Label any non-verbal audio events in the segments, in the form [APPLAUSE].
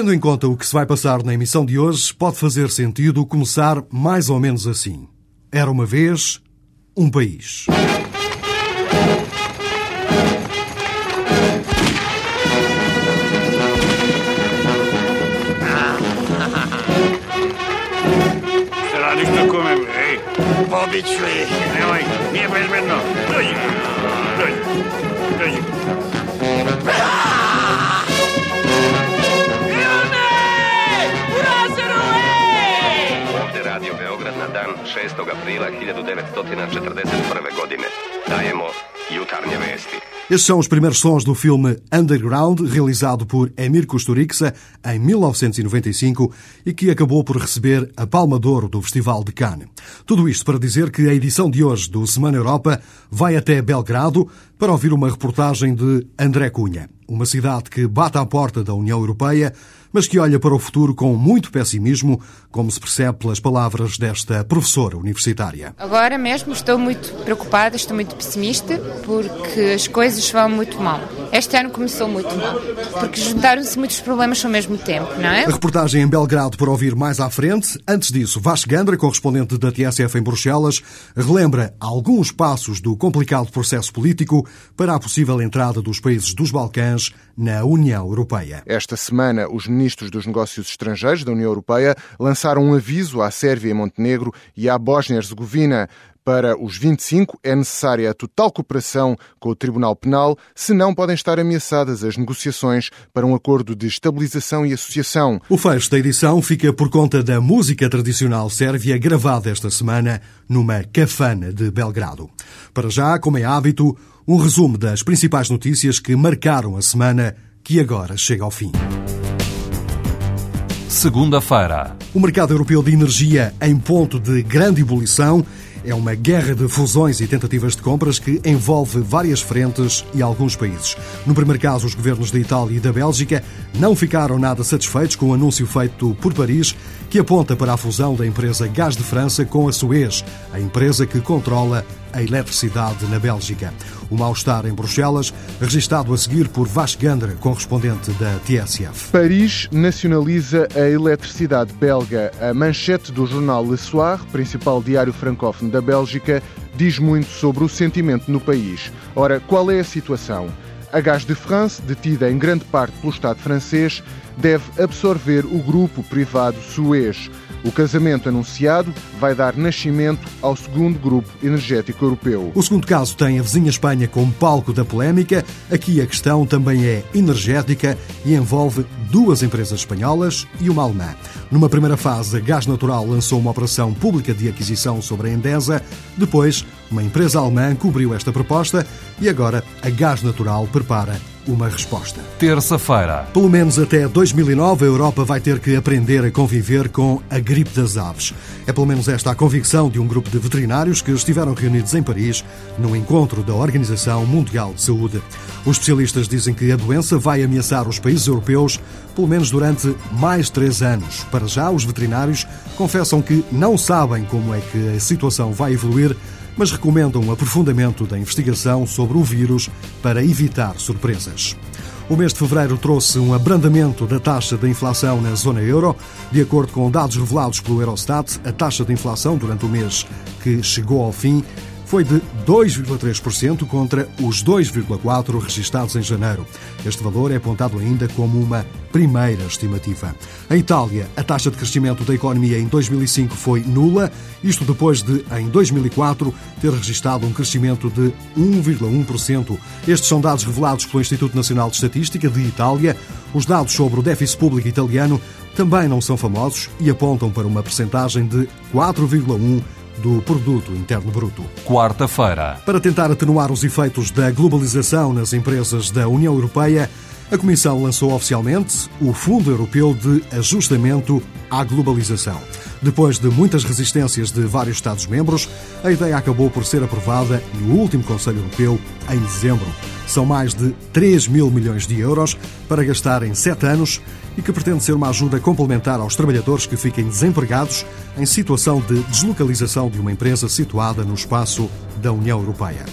Tendo em conta o que se vai passar na emissão de hoje, pode fazer sentido começar mais ou menos assim. Era uma vez um país. Radiš to kome, ej. Pobiću ih, nemoj, nije bezbedno. Dođi, 6. aprila 1941. godine. Dajemo jutarnje vesti. Estes são os primeiros sons do filme Underground, realizado por Emir Kusturica em 1995 e que acabou por receber a Palma de Ouro do Festival de Cannes. Tudo isto para dizer que a edição de hoje do Semana Europa vai até Belgrado para ouvir uma reportagem de André Cunha, uma cidade que bate à porta da União Europeia, mas que olha para o futuro com muito pessimismo, como se percebe pelas palavras desta professora universitária. Agora mesmo estou muito preocupada, estou muito pessimista, porque as coisas vão muito mal. Este ano começou muito mal, porque juntaram-se muitos problemas ao mesmo tempo, não é? A reportagem em Belgrado para ouvir mais à frente. Antes disso, Vasco Gandra, correspondente da TSF em Bruxelas, relembra alguns passos do complicado processo político para a possível entrada dos países dos Balcãs na União Europeia. Esta semana, os ministros dos Negócios Estrangeiros da União Europeia lançaram um aviso à Sérvia e Montenegro e à Bósnia-Herzegovina. Para os 25 é necessária a total cooperação com o Tribunal Penal, senão podem estar ameaçadas as negociações para um acordo de estabilização e associação. O fecho da edição fica por conta da música tradicional sérvia gravada esta semana numa cafana de Belgrado. Para já, como é hábito, um resumo das principais notícias que marcaram a semana que agora chega ao fim. Segunda-feira. O mercado europeu de energia em ponto de grande ebulição é uma guerra de fusões e tentativas de compras que envolve várias frentes e alguns países. No primeiro caso, os governos da Itália e da Bélgica não ficaram nada satisfeitos com o anúncio feito por Paris, que aponta para a fusão da empresa Gás de França com a Suez, a empresa que controla a eletricidade na Bélgica. O mal-estar em Bruxelas, registado a seguir por Vasco Gandra, correspondente da TSF. Paris nacionaliza a eletricidade belga. A manchete do jornal Le Soir, principal diário francófono da Bélgica, diz muito sobre o sentimento no país. Ora, qual é a situação? A Gaz de France, detida em grande parte pelo Estado francês, deve absorver o grupo privado Suez. O casamento anunciado vai dar nascimento ao segundo grupo energético europeu. O segundo caso tem a vizinha Espanha como palco da polémica. Aqui a questão também é energética e envolve duas empresas espanholas e uma alemã. Numa primeira fase, a Gás Natural lançou uma operação pública de aquisição sobre a Endesa. Depois, uma empresa alemã cobriu esta proposta e agora a Gás Natural prepara uma resposta. Terça-feira. Pelo menos até 2009, a Europa vai ter que aprender a conviver com a gripe das aves. É pelo menos esta a convicção de um grupo de veterinários que estiveram reunidos em Paris no encontro da Organização Mundial de Saúde. Os especialistas dizem que a doença vai ameaçar os países europeus pelo menos durante mais três anos. Para já, os veterinários confessam que não sabem como é que a situação vai evoluir mas recomendam um aprofundamento da investigação sobre o vírus para evitar surpresas. O mês de fevereiro trouxe um abrandamento da taxa de inflação na zona euro. De acordo com dados revelados pelo Eurostat, a taxa de inflação durante o mês que chegou ao fim foi de 2,3% contra os 2,4% registados em janeiro. Este valor é apontado ainda como uma primeira estimativa. Em Itália, a taxa de crescimento da economia em 2005 foi nula, isto depois de, em 2004, ter registrado um crescimento de 1,1%. Estes são dados revelados pelo Instituto Nacional de Estatística de Itália. Os dados sobre o déficit público italiano também não são famosos e apontam para uma percentagem de 4,1% do Produto Interno Bruto. Quarta-feira. Para tentar atenuar os efeitos da globalização nas empresas da União Europeia, a Comissão lançou oficialmente o Fundo Europeu de Ajustamento à Globalização. Depois de muitas resistências de vários Estados-membros, a ideia acabou por ser aprovada no último Conselho Europeu em dezembro. São mais de 3 mil milhões de euros para gastar em sete anos e que pretende ser uma ajuda complementar aos trabalhadores que fiquem desempregados em situação de deslocalização de uma empresa situada no espaço da União Europeia.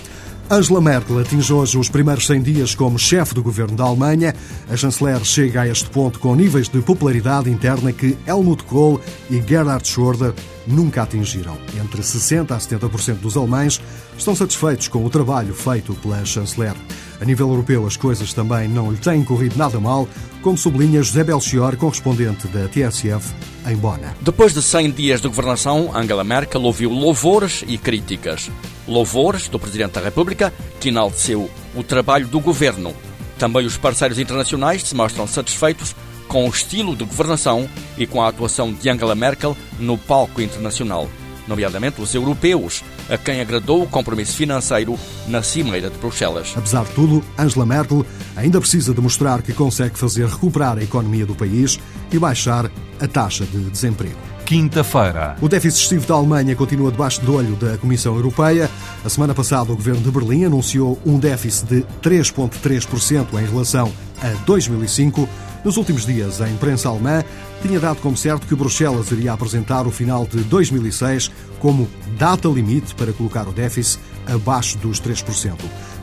Angela Merkel atinge hoje os primeiros 100 dias como chefe do governo da Alemanha. A chanceler chega a este ponto com níveis de popularidade interna que Helmut Kohl e Gerhard Schröder nunca atingiram. Entre 60% a 70% dos alemães estão satisfeitos com o trabalho feito pela chanceler. A nível europeu, as coisas também não lhe têm corrido nada mal, como sublinha José Belchior, correspondente da TSF em Bona. Depois de 100 dias de governação, Angela Merkel ouviu louvores e críticas. Louvores do Presidente da República, que enalteceu o trabalho do governo. Também os parceiros internacionais se mostram satisfeitos com o estilo de governação e com a atuação de Angela Merkel no palco internacional, nomeadamente os europeus, a quem agradou o compromisso financeiro na Cimeira de Bruxelas. Apesar de tudo, Angela Merkel ainda precisa demonstrar que consegue fazer recuperar a economia do país e baixar a taxa de desemprego. Quinta-feira. O déficit excessivo da Alemanha continua debaixo do olho da Comissão Europeia. A semana passada, o governo de Berlim anunciou um déficit de 3,3% em relação a 2005. Nos últimos dias, a imprensa alemã tinha dado como certo que Bruxelas iria apresentar o final de 2006 como data limite para colocar o déficit abaixo dos 3%.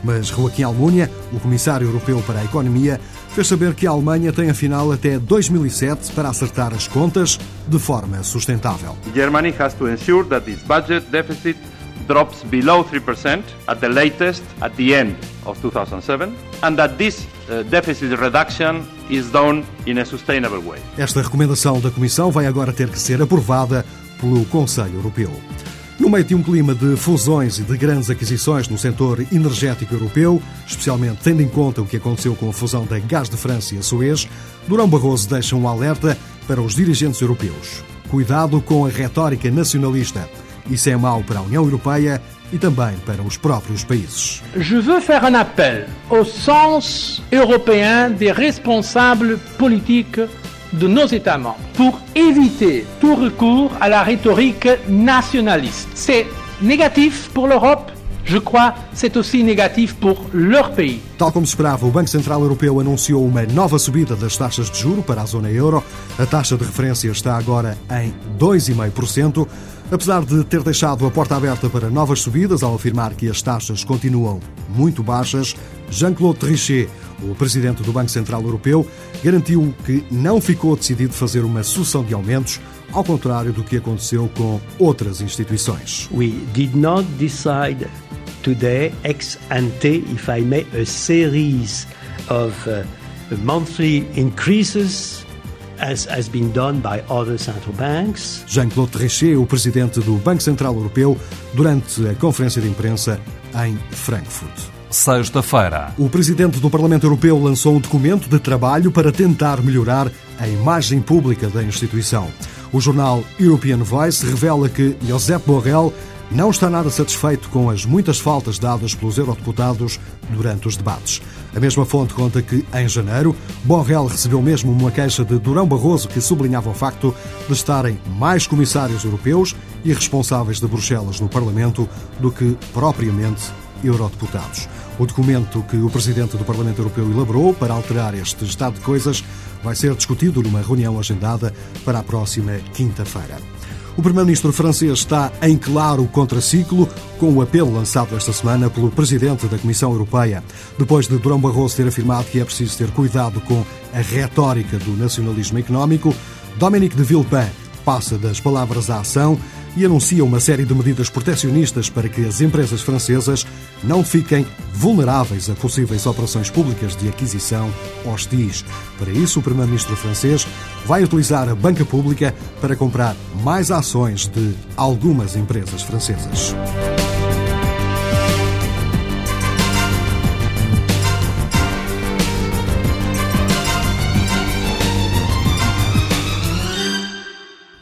Mas Joaquim Almunia, o comissário europeu para a economia, fez saber que a Alemanha tem afinal até 2007 para acertar as contas de forma sustentável. Germany has to ensure that its budget deficit drops below 3% at the latest at the end of 2007 and that this uh, deficit reduction is done in a sustainable way. Esta recomendação da Comissão vai agora ter que ser aprovada pelo Conselho Europeu. No meio de um clima de fusões e de grandes aquisições no setor energético europeu, especialmente tendo em conta o que aconteceu com a fusão da Gás de França e a Suez, Durão Barroso deixa um alerta para os dirigentes europeus. Cuidado com a retórica nacionalista. Isso é mau para a União Europeia e também para os próprios países. Je veux faire un appel au sens européen des responsables politiques de nos États membres pour éviter tout recours à la rhétorique nationaliste. C'est négatif pour l'Europe, je crois c'est aussi négatif pour leur pays. Tal como se esperava, o Banco Central Europeu anunciou uma nova subida das taxas de juro para a zona euro. A taxa de referência está agora em 2,5%. Apesar de ter deixado a porta aberta para novas subidas ao afirmar que as taxas continuam muito baixas, Jean-Claude Trichet, o presidente do Banco Central Europeu, garantiu que não ficou decidido fazer uma sucessão de aumentos, ao contrário do que aconteceu com outras instituições. We did not decide today ex ante, if I may, a series of uh, monthly increases as has been done by other central banks. Jean-Claude Trichet, o presidente do Banco Central Europeu, durante a conferência de imprensa em Frankfurt. Sexta-feira. O presidente do Parlamento Europeu lançou um documento de trabalho para tentar melhorar a imagem pública da instituição. O jornal European Voice revela que Josep Borrell não está nada satisfeito com as muitas faltas dadas pelos eurodeputados durante os debates. A mesma fonte conta que, em janeiro, Borrell recebeu mesmo uma queixa de Durão Barroso que sublinhava o facto de estarem mais comissários europeus e responsáveis de Bruxelas no Parlamento do que propriamente eurodeputados. O documento que o presidente do Parlamento Europeu elaborou para alterar este estado de coisas vai ser discutido numa reunião agendada para a próxima quinta-feira. O primeiro-ministro francês está em claro contraciclo com o apelo lançado esta semana pelo presidente da Comissão Europeia. Depois de Durão Barroso ter afirmado que é preciso ter cuidado com a retórica do nacionalismo económico, Dominique de Villepin passa das palavras à ação e anuncia uma série de medidas protecionistas para que as empresas francesas não fiquem vulneráveis a possíveis operações públicas de aquisição hostis. Para isso, o primeiro-ministro francês vai utilizar a banca pública para comprar mais ações de algumas empresas francesas.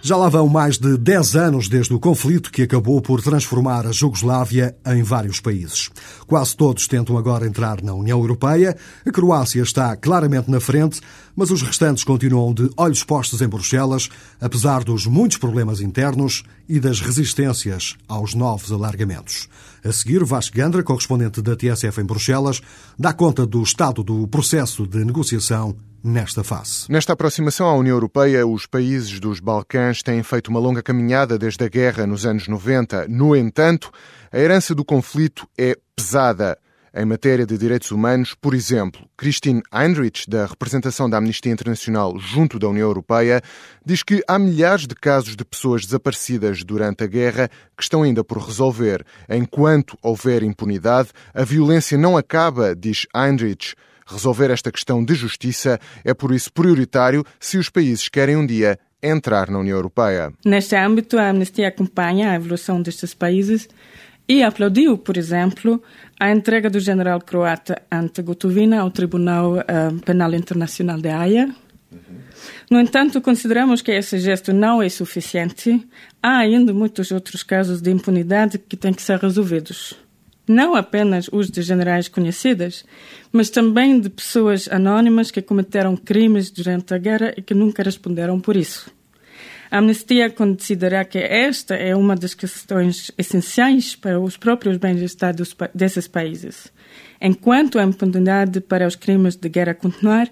Já lá vão mais de 10 anos desde o conflito que acabou por transformar a Jugoslávia em vários países. Quase todos tentam agora entrar na União Europeia. A Croácia está claramente na frente, mas os restantes continuam de olhos postos em Bruxelas, apesar dos muitos problemas internos e das resistências aos novos alargamentos. A seguir, Vasco Gandra, correspondente da TSF em Bruxelas, dá conta do estado do processo de negociação nesta fase. Nesta aproximação à União Europeia, os países dos Balcãs têm feito uma longa caminhada desde a guerra nos anos 90. No entanto, a herança do conflito é pesada. Em matéria de direitos humanos, por exemplo, Christine Heinrich, da representação da Amnistia Internacional junto da União Europeia, diz que há milhares de casos de pessoas desaparecidas durante a guerra que estão ainda por resolver. Enquanto houver impunidade, a violência não acaba, diz Heinrich. Resolver esta questão de justiça é, por isso, prioritário se os países querem um dia entrar na União Europeia. Neste âmbito, a Amnistia acompanha a evolução destes países e aplaudiu, por exemplo, a entrega do general croata Ante Gotovina ao Tribunal uh, Penal Internacional de Haia. No entanto, consideramos que esse gesto não é suficiente. Há ainda muitos outros casos de impunidade que têm que ser resolvidos não apenas os de generais conhecidos, mas também de pessoas anónimas que cometeram crimes durante a guerra e que nunca responderam por isso. A Amnistia considera que esta é uma das questões essenciais para os próprios bem-estar desses países. Enquanto a impunidade para os crimes de guerra continuar,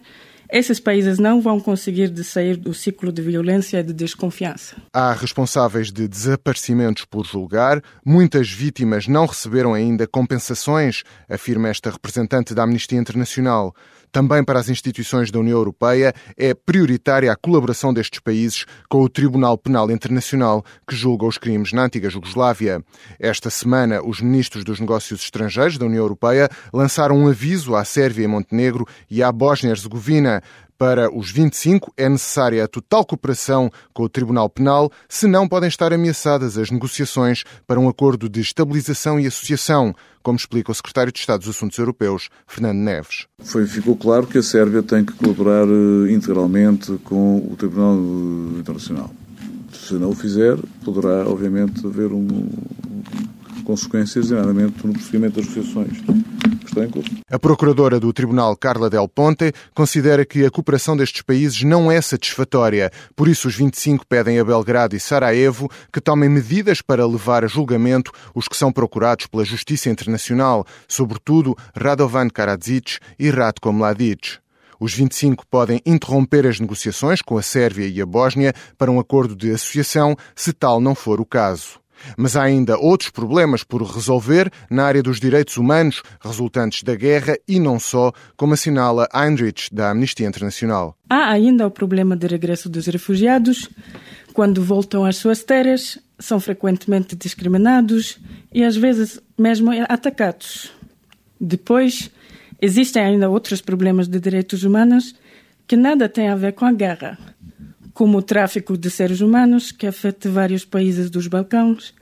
esses países não vão conseguir de sair do ciclo de violência e de desconfiança. Há responsáveis de desaparecimentos por julgar. Muitas vítimas não receberam ainda compensações, afirma esta representante da Amnistia Internacional. Também para as instituições da União Europeia é prioritária a colaboração destes países com o Tribunal Penal Internacional, que julga os crimes na antiga Jugoslávia. Esta semana, os ministros dos Negócios Estrangeiros da União Europeia lançaram um aviso à Sérvia e Montenegro e à Bósnia-Herzegovina para os 25 é necessária a total cooperação com o Tribunal Penal, senão podem estar ameaçadas as negociações para um acordo de estabilização e associação, como explica o Secretário de Estado dos Assuntos Europeus, Fernando Neves. Foi, ficou claro que a Sérvia tem que colaborar eh, integralmente com o Tribunal Internacional. Se não o fizer, poderá, obviamente, haver um, consequências, nomeadamente no procedimento das associações está em curso. A Procuradora do Tribunal, Carla Del Ponte, considera que a cooperação destes países não é satisfatória. Por isso, os 25 pedem a Belgrado e Sarajevo que tomem medidas para levar a julgamento os que são procurados pela Justiça Internacional, sobretudo Radovan Karadzic e Ratko Mladic. Os 25 podem interromper as negociações com a Sérvia e a Bósnia para um acordo de associação, se tal não for o caso. Mas há ainda outros problemas por resolver na área dos direitos humanos resultantes da guerra e não só, como assinala Heinrich, da Amnistia Internacional. Há ainda o problema de regresso dos refugiados. Quando voltam às suas terras, são frequentemente discriminados e às vezes mesmo atacados. Depois, existem ainda outros problemas de direitos humanos que nada têm a ver com a guerra como o tráfico de seres humanos, que afeta vários países dos Balcãs,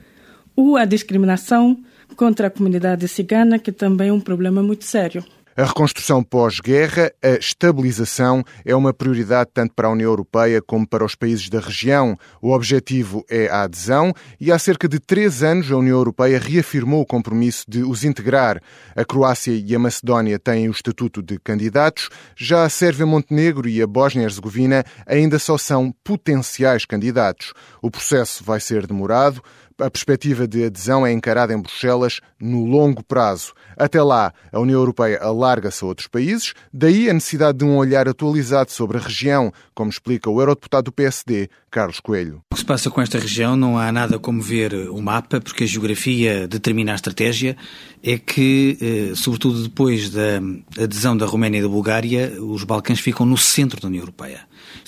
ou a discriminação contra a comunidade cigana, que também é um problema muito sério. A reconstrução pós-guerra, a estabilização, é uma prioridade tanto para a União Europeia como para os países da região. O objetivo é a adesão e há cerca de três anos a União Europeia reafirmou o compromisso de os integrar. A Croácia e a Macedónia têm o estatuto de candidatos, já a Sérvia, Montenegro e a Bósnia-Herzegovina ainda só são potenciais candidatos. O processo vai ser demorado, a perspectiva de adesão é encarada em Bruxelas no longo prazo. Até lá, a União Europeia alarga-se a outros países, daí a necessidade de um olhar atualizado sobre a região, como explica o eurodeputado do PSD, Carlos Coelho. O que se passa com esta região não há nada como ver o mapa, porque a geografia determina a estratégia. É que, eh, sobretudo depois da adesão da Roménia e da Bulgária, os Balcãs ficam no centro da União Europeia.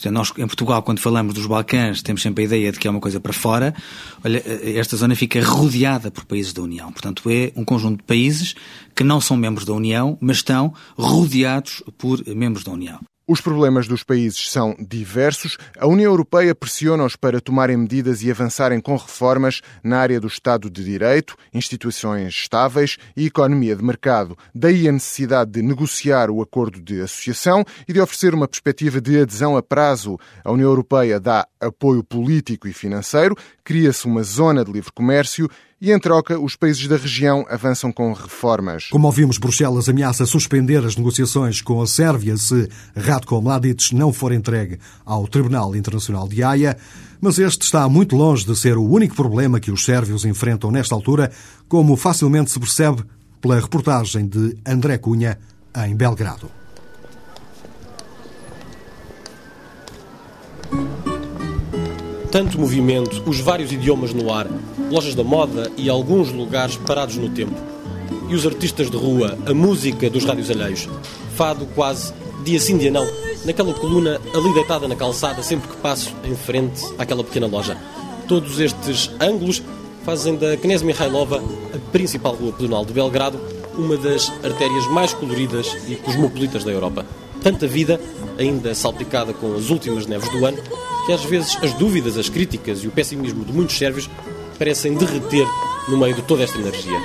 Nós, em Portugal, quando falamos dos Balcãs, temos sempre a ideia de que é uma coisa para fora. Olha, eh, esta zona fica rodeada por países da União. Portanto, é um conjunto de países que não são membros da União, mas estão rodeados por membros da União. Os problemas dos países são diversos. A União Europeia pressiona-os para tomarem medidas e avançarem com reformas na área do Estado de Direito, instituições estáveis e economia de mercado. Daí a necessidade de negociar o acordo de associação e de oferecer uma perspectiva de adesão a prazo. A União Europeia dá apoio político e financeiro, cria-se uma zona de livre comércio e, em troca, os países da região avançam com reformas. Como ouvimos, Bruxelas ameaça suspender as negociações com a Sérvia se Ratko Mladic não for entregue ao Tribunal Internacional de Haia, mas este está muito longe de ser o único problema que os sérvios enfrentam nesta altura, como facilmente se percebe pela reportagem de André Cunha em Belgrado. Tanto movimento, os vários idiomas no ar, lojas da moda e alguns lugares parados no tempo. E os artistas de rua, a música dos rádios alheios. Fado quase dia sim, dia não, naquela coluna ali deitada na calçada sempre que passo em frente àquela pequena loja. Todos estes ângulos fazem da Knez Mihailova a principal rua pedonal de Belgrado, uma das artérias mais coloridas e cosmopolitas da Europa. Tanta vida, ainda salpicada com as últimas neves do ano, que às vezes as dúvidas, as críticas e o pessimismo de muitos sérvios parecem derreter no meio de toda esta energia.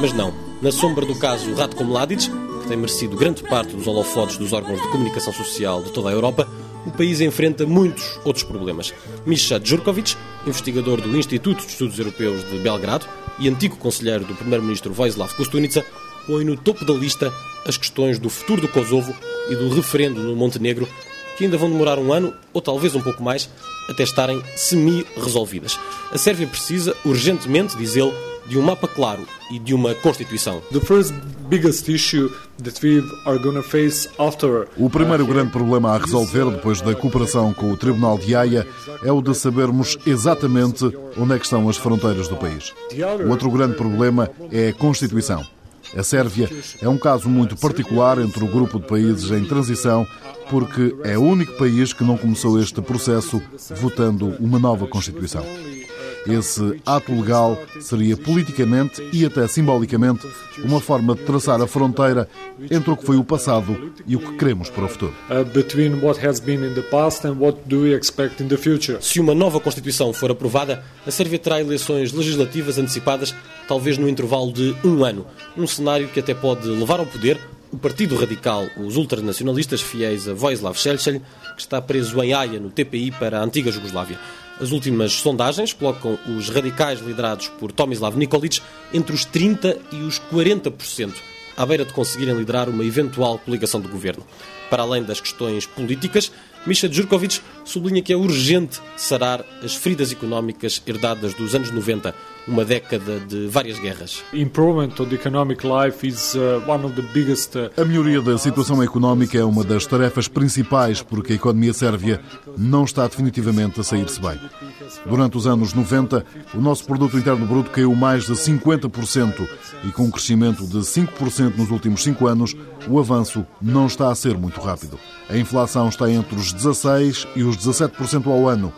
Mas não. Na sombra do caso Ratko Mladic, que tem merecido grande parte dos holofotes dos órgãos de comunicação social de toda a Europa, o país enfrenta muitos outros problemas. Misha Djurkovic, investigador do Instituto de Estudos Europeus de Belgrado e antigo conselheiro do primeiro-ministro Vojislav Kostunica, põe no topo da lista as questões do futuro do Kosovo e do referendo no Montenegro, que ainda vão demorar um ano, ou talvez um pouco mais, até estarem semi-resolvidas. A Sérvia precisa, urgentemente, diz ele, de um mapa claro e de uma Constituição. O primeiro grande problema a resolver depois da cooperação com o Tribunal de Haia é o de sabermos exatamente onde é que estão as fronteiras do país. O outro grande problema é a Constituição. A Sérvia é um caso muito particular entre o grupo de países em transição, porque é o único país que não começou este processo votando uma nova Constituição. Esse ato legal seria politicamente e até simbolicamente uma forma de traçar a fronteira entre o que foi o passado e o que queremos para o futuro. Se uma nova Constituição for aprovada, a Sérvia terá eleições legislativas antecipadas, talvez no intervalo de um ano. Um cenário que até pode levar ao poder o Partido Radical, os ultranacionalistas fiéis a Vojislav Šešelj, que está preso em Haia, no TPI, para a antiga Jugoslávia. As últimas sondagens colocam os radicais liderados por Tomislav Nikolic entre os 30% e os 40%, à beira de conseguirem liderar uma eventual coligação de governo. Para além das questões políticas, Misha Djurkovic sublinha que é urgente sarar as feridas económicas herdadas dos anos 90, uma década de várias guerras. Uh, uh, a melhoria da situação económica é uma das tarefas principais porque a economia sérvia não está definitivamente a sair-se bem. Durante os anos 90, o nosso produto interno bruto caiu mais de 50% e com um crescimento de 5% nos últimos 5 anos, o avanço não está a ser muito rápido. A inflação está entre os 16 e os 17% ao ano.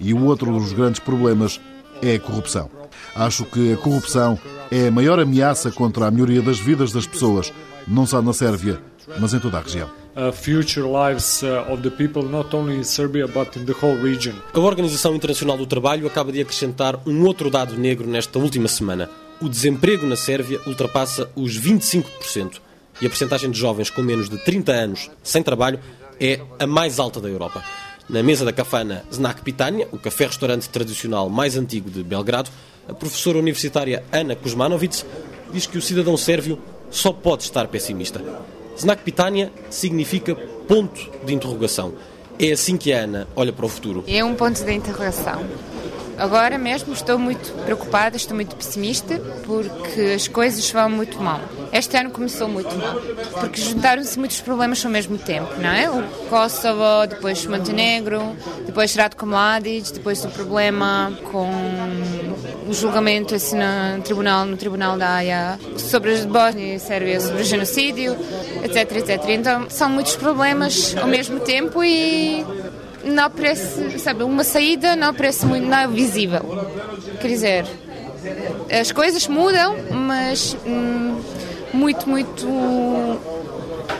E o outro dos grandes problemas é a corrupção. Acho que a corrupção é a maior ameaça contra a melhoria das vidas das pessoas, não só na Sérvia, mas em toda a região. Uh, a Organização Internacional do Trabalho acaba de acrescentar um outro dado negro nesta última semana. O desemprego na Sérvia ultrapassa os 25% e a percentagem de jovens com menos de 30 anos sem trabalho é a mais alta da Europa. Na mesa da cafana Znak Pitania, o café-restaurante tradicional mais antigo de Belgrado, a professora universitária Ana Kuzmanovic diz que o cidadão sérvio só pode estar pessimista. Znak Pitania significa ponto de interrogação. É assim que a Ana olha para o futuro. É um ponto de interrogação. Agora mesmo estou muito preocupada, estou muito pessimista, porque as coisas vão muito mal. Este ano começou muito mal, porque juntaram-se muitos problemas ao mesmo tempo, não é? O Kosovo, depois Montenegro, depois Ratko Mladic, depois o problema com o julgamento assim, no tribunal, no tribunal da Haia sobre a Bósnia e Sérvia, sobre o genocídio, etc, etc. Então são muitos problemas ao mesmo tempo e não parece, sabe, uma saída não parece muito, não é visível. Quer dizer, as coisas mudam, mas hum, muito, muito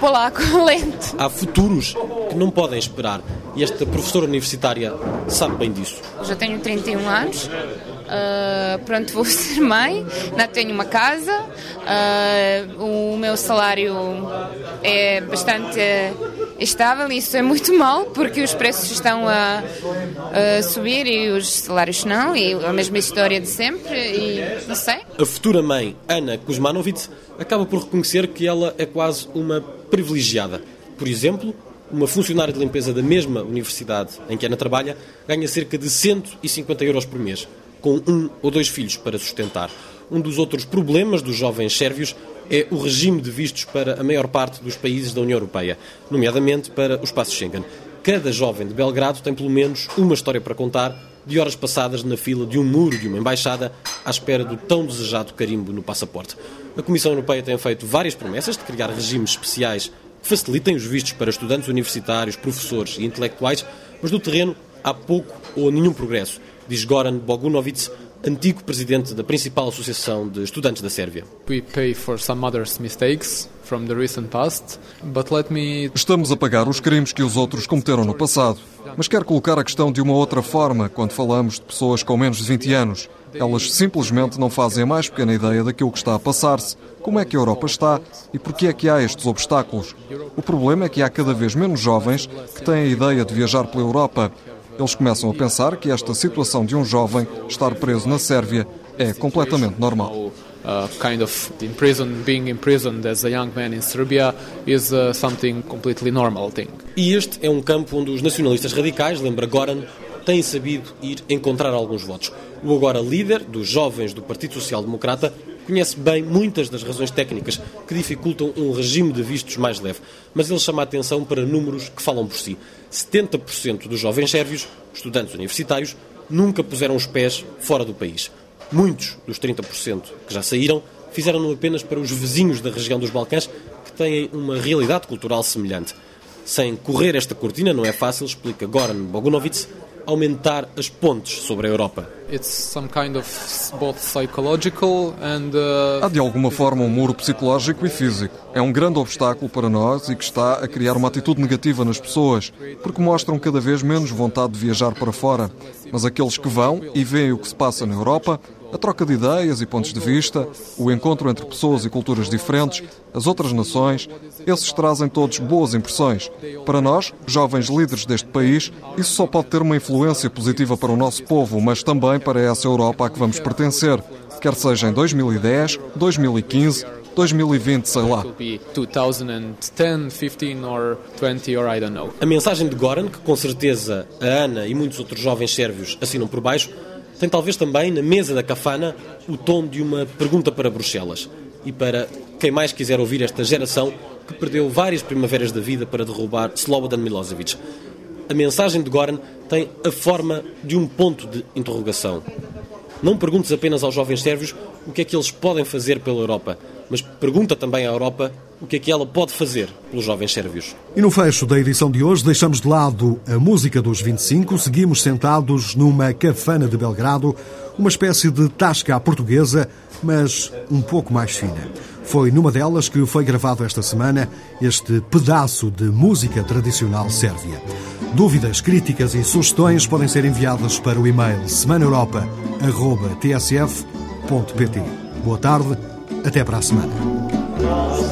polaco, [LAUGHS] lento. Há futuros que não podem esperar e esta professora universitária sabe bem disso. Já tenho 31 anos, uh, pronto, vou [LAUGHS] ser mãe, não tenho uma casa, uh, o meu salário é bastante estável e isso é muito mal porque os preços estão a, a, subir e os salários não e a mesma história de sempre e não sei. A futura mãe, Ana Kuzmanovic, acaba por reconhecer que ela é quase uma privilegiada. Por exemplo, uma funcionária de limpeza da mesma universidade em que Ana trabalha ganha cerca de 150 euros por mês, com um ou dois filhos para sustentar. Um dos outros problemas dos jovens sérvios é o regime de vistos para a maior parte dos países da União Europeia, nomeadamente para o espaço Schengen. Cada jovem de Belgrado tem pelo menos uma história para contar de horas passadas na fila de um muro de uma embaixada à espera do tão desejado carimbo no passaporte. A Comissão Europeia tem feito várias promessas de criar regimes especiais que facilitem os vistos para estudantes universitários, professores e intelectuais, mas no terreno há pouco ou nenhum progresso, diz Goran Bogunovic, antigo presidente da principal associação de estudantes da Sérvia. Estamos a pagar os crimes que os outros cometeram no passado, mas quero colocar a questão de uma outra forma quando falamos de pessoas com menos de 20 anos. Elas simplesmente não fazem a mais pequena ideia daquilo que está a passar-se, como é que a Europa está e por que é que há estes obstáculos. O problema é que há cada vez menos jovens que têm a ideia de viajar pela Europa eles começam a pensar que esta situação de um jovem estar preso na Sérvia é completamente normal. Uh, kind of imprisoned, being imprisoned as a young man in Serbia is uh, something completely normal thing. E este é um campo onde os nacionalistas radicais, lembra Goran, têm sabido ir encontrar alguns votos. O agora líder dos jovens do Partido Social Democrata conhece bem muitas das razões técnicas que dificultam um regime de vistos mais leve, mas ele chama a atenção para números que falam por si. 70% dos jovens sérvios, estudantes universitários, nunca puseram os pés fora do país. Muitos dos 30% que já saíram fizeram-no apenas para os vizinhos da região dos Balcãs, que têm uma realidade cultural semelhante. Sem correr esta cortina não é fácil, explica Goran Bogunovic, aumentar as pontes sobre a Europa. Kind of and, uh... Há de alguma forma um muro psicológico e físico. É um grande obstáculo para nós e que está a criar uma atitude negativa nas pessoas, porque mostram cada vez menos vontade de viajar para fora. Mas aqueles que vão e veem o que se passa na Europa a troca de ideias e pontos de vista, o encontro entre pessoas e culturas diferentes, as outras nações, esses trazem todos boas impressões. Para nós, jovens líderes deste país, isso só pode ter uma influência positiva para o nosso povo, mas também para essa Europa a que vamos pertencer, quer seja em 2010, 2015, 2020, sei lá. A mensagem de Goran, que com certeza a Ana e muitos outros jovens sérvios assinam por baixo, tem talvez também na mesa da cafana o tom de uma pergunta para Bruxelas e para quem mais quiser ouvir esta geração que perdeu várias primaveras da vida para derrubar Slobodan Milosevic. A mensagem de Goran tem a forma de um ponto de interrogação. Não perguntes apenas aos jovens sérvios o que é que eles podem fazer pela Europa, mas pergunta também à Europa o que é que ela pode fazer pelos jovens sérvios. E no fecho da edição de hoje, deixamos de lado a música dos 25, seguimos sentados numa cafana de Belgrado, uma espécie de tasca à portuguesa, mas um pouco mais fina. Foi numa delas que foi gravado esta semana este pedaço de música tradicional sérvia. Dúvidas, críticas e sugestões podem ser enviadas para o e-mail semanaeuropa.tsf.pt. Boa tarde até para a semana.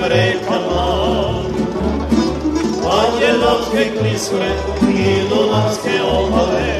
našim rekama Panjelovske klisme i Dunavske obale.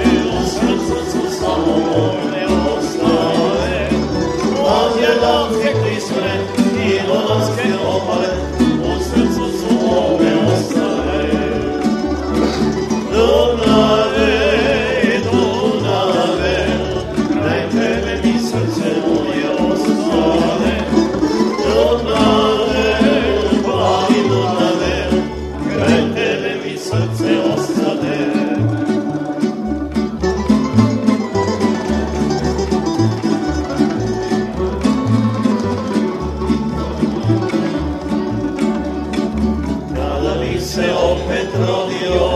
se o rodio